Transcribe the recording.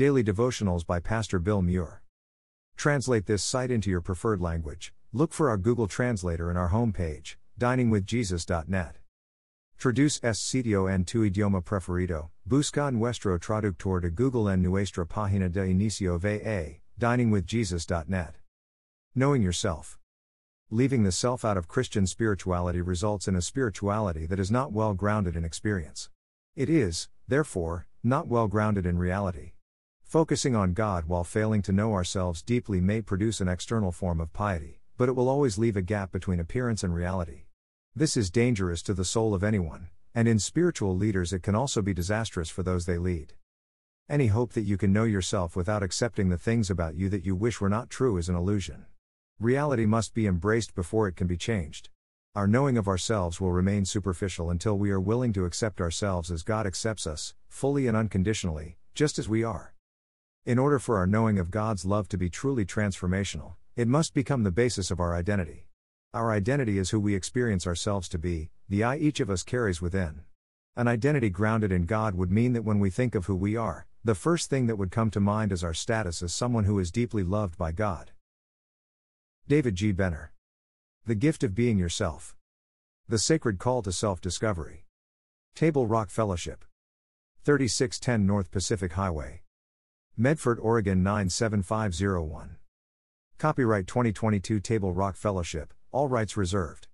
Daily Devotionals by Pastor Bill Muir. Translate this site into your preferred language. Look for our Google Translator in our homepage, diningwithjesus.net. Traduce es sitio en tu idioma preferido. Busca nuestro traductor de Google en nuestra página de inicio va, diningwithjesus.net. Knowing yourself. Leaving the self out of Christian spirituality results in a spirituality that is not well grounded in experience. It is, therefore, not well grounded in reality. Focusing on God while failing to know ourselves deeply may produce an external form of piety, but it will always leave a gap between appearance and reality. This is dangerous to the soul of anyone, and in spiritual leaders it can also be disastrous for those they lead. Any hope that you can know yourself without accepting the things about you that you wish were not true is an illusion. Reality must be embraced before it can be changed. Our knowing of ourselves will remain superficial until we are willing to accept ourselves as God accepts us, fully and unconditionally, just as we are. In order for our knowing of God's love to be truly transformational, it must become the basis of our identity. Our identity is who we experience ourselves to be, the I each of us carries within. An identity grounded in God would mean that when we think of who we are, the first thing that would come to mind is our status as someone who is deeply loved by God. David G. Benner. The Gift of Being Yourself. The Sacred Call to Self Discovery. Table Rock Fellowship. 3610 North Pacific Highway. Medford, Oregon 97501. Copyright 2022 Table Rock Fellowship, all rights reserved.